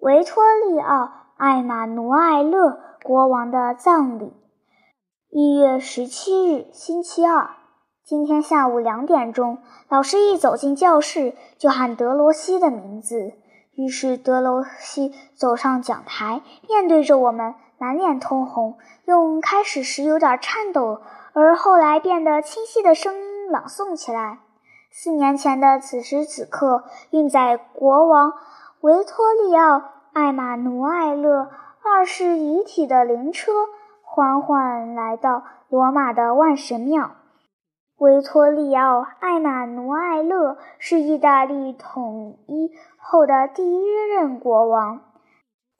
维托利奥·艾玛努埃勒国王的葬礼。一月十七日，星期二。今天下午两点钟，老师一走进教室，就喊德罗西的名字。于是德罗西走上讲台，面对着我们，满脸通红，用开始时有点颤抖，而后来变得清晰的声音朗诵起来：“四年前的此时此刻，运载国王维托利奥·艾玛努埃勒二世遗体的灵车，缓缓来到罗马的万神庙。”维托利奥·艾玛努埃勒是意大利统一后的第一任国王，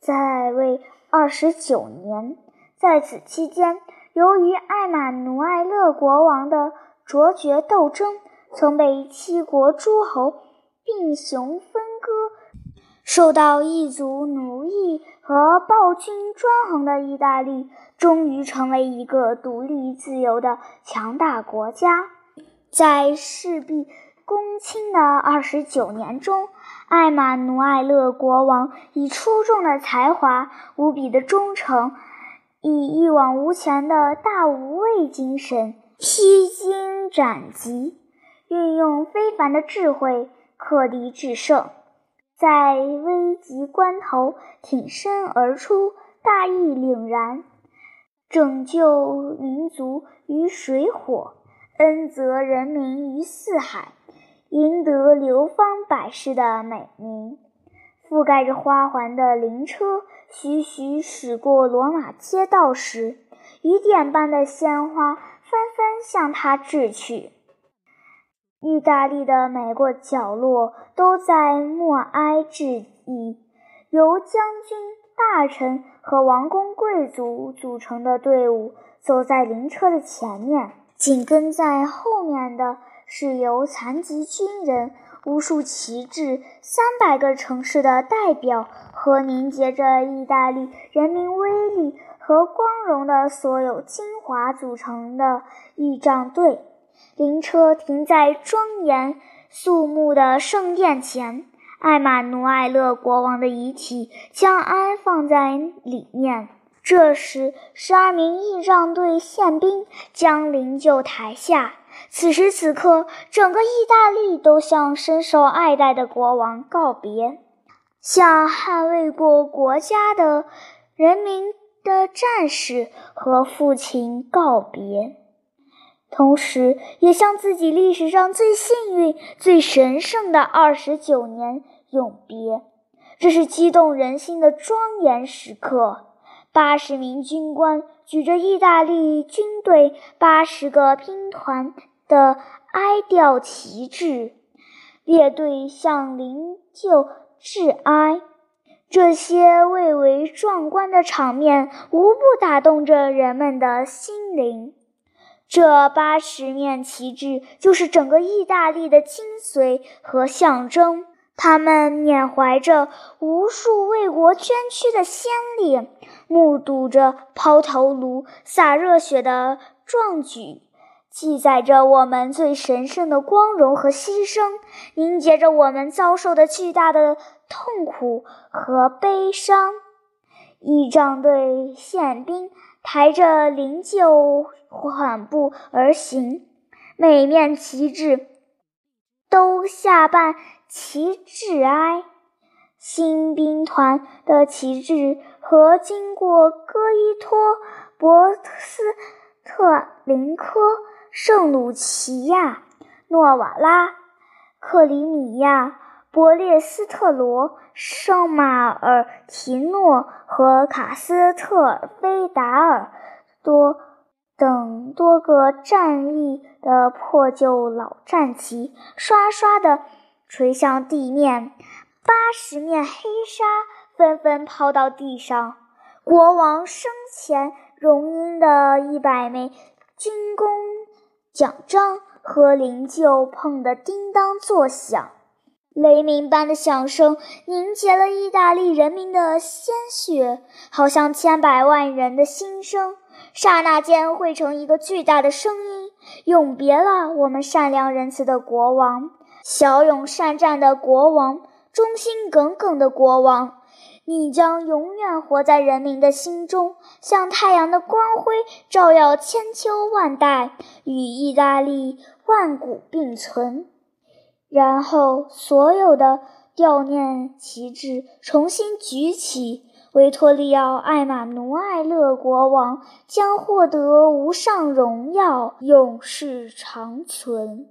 在位二十九年。在此期间，由于艾玛努埃勒国王的卓绝斗争，曾被七国诸侯并雄分割，受到异族奴役和暴君专横的意大利，终于成为一个独立自由的强大国家。在事必躬亲的二十九年中，艾玛努埃勒国王以出众的才华、无比的忠诚，以一往无前的大无畏精神，披荆斩棘，运用非凡的智慧，克敌制胜，在危急关头挺身而出，大义凛然，拯救民族于水火。恩泽人民于四海，赢得流芳百世的美名。覆盖着花环的灵车徐徐驶过罗马街道时，雨点般的鲜花纷纷向他致去。意大利的每个角落都在默哀致意。由将军、大臣和王公贵族组成的队伍走在灵车的前面。紧跟在后面的是由残疾军人、无数旗帜、三百个城市的代表和凝结着意大利人民威力和光荣的所有精华组成的仪仗队。灵车停在庄严肃穆的圣殿前，艾玛努埃勒国王的遗体将安放在里面。这时，十二名仪仗队宪兵将灵柩抬下。此时此刻，整个意大利都向深受爱戴的国王告别，向捍卫过国家的人民的战士和父亲告别，同时也向自己历史上最幸运、最神圣的二十九年永别。这是激动人心的庄严时刻。八十名军官举着意大利军队八十个兵团的哀悼旗帜，列队向灵柩致哀。这些蔚为壮观的场面，无不打动着人们的心灵。这八十面旗帜，就是整个意大利的精髓和象征。他们缅怀着无数为国捐躯的先烈，目睹着抛头颅、洒热血的壮举，记载着我们最神圣的光荣和牺牲，凝结着我们遭受的巨大的痛苦和悲伤。仪仗队宪兵抬着灵柩缓步而行，每面旗帜都下半。旗帜哀，新兵团的旗帜和经过戈伊托、博斯特林科、圣鲁齐亚、诺瓦拉、克里米亚、博列斯特罗、圣马尔提诺和卡斯特尔菲达尔多等多个战役的破旧老战旗，刷刷的。垂向地面，八十面黑纱纷纷抛到地上。国王生前荣膺的一百枚军功奖章和灵柩碰得叮当作响，雷鸣般的响声凝结了意大利人民的鲜血，好像千百万人的心声，刹那间汇成一个巨大的声音，永别了我们善良仁慈的国王。骁勇善战的国王忠心耿耿的国王。你将永远活在人民的心中，像太阳的光辉，照耀千秋万代，与意大利万古并存。然后，所有的悼念旗帜重新举起，维托利奥·艾玛努埃勒国王将获得无上荣耀，永世长存。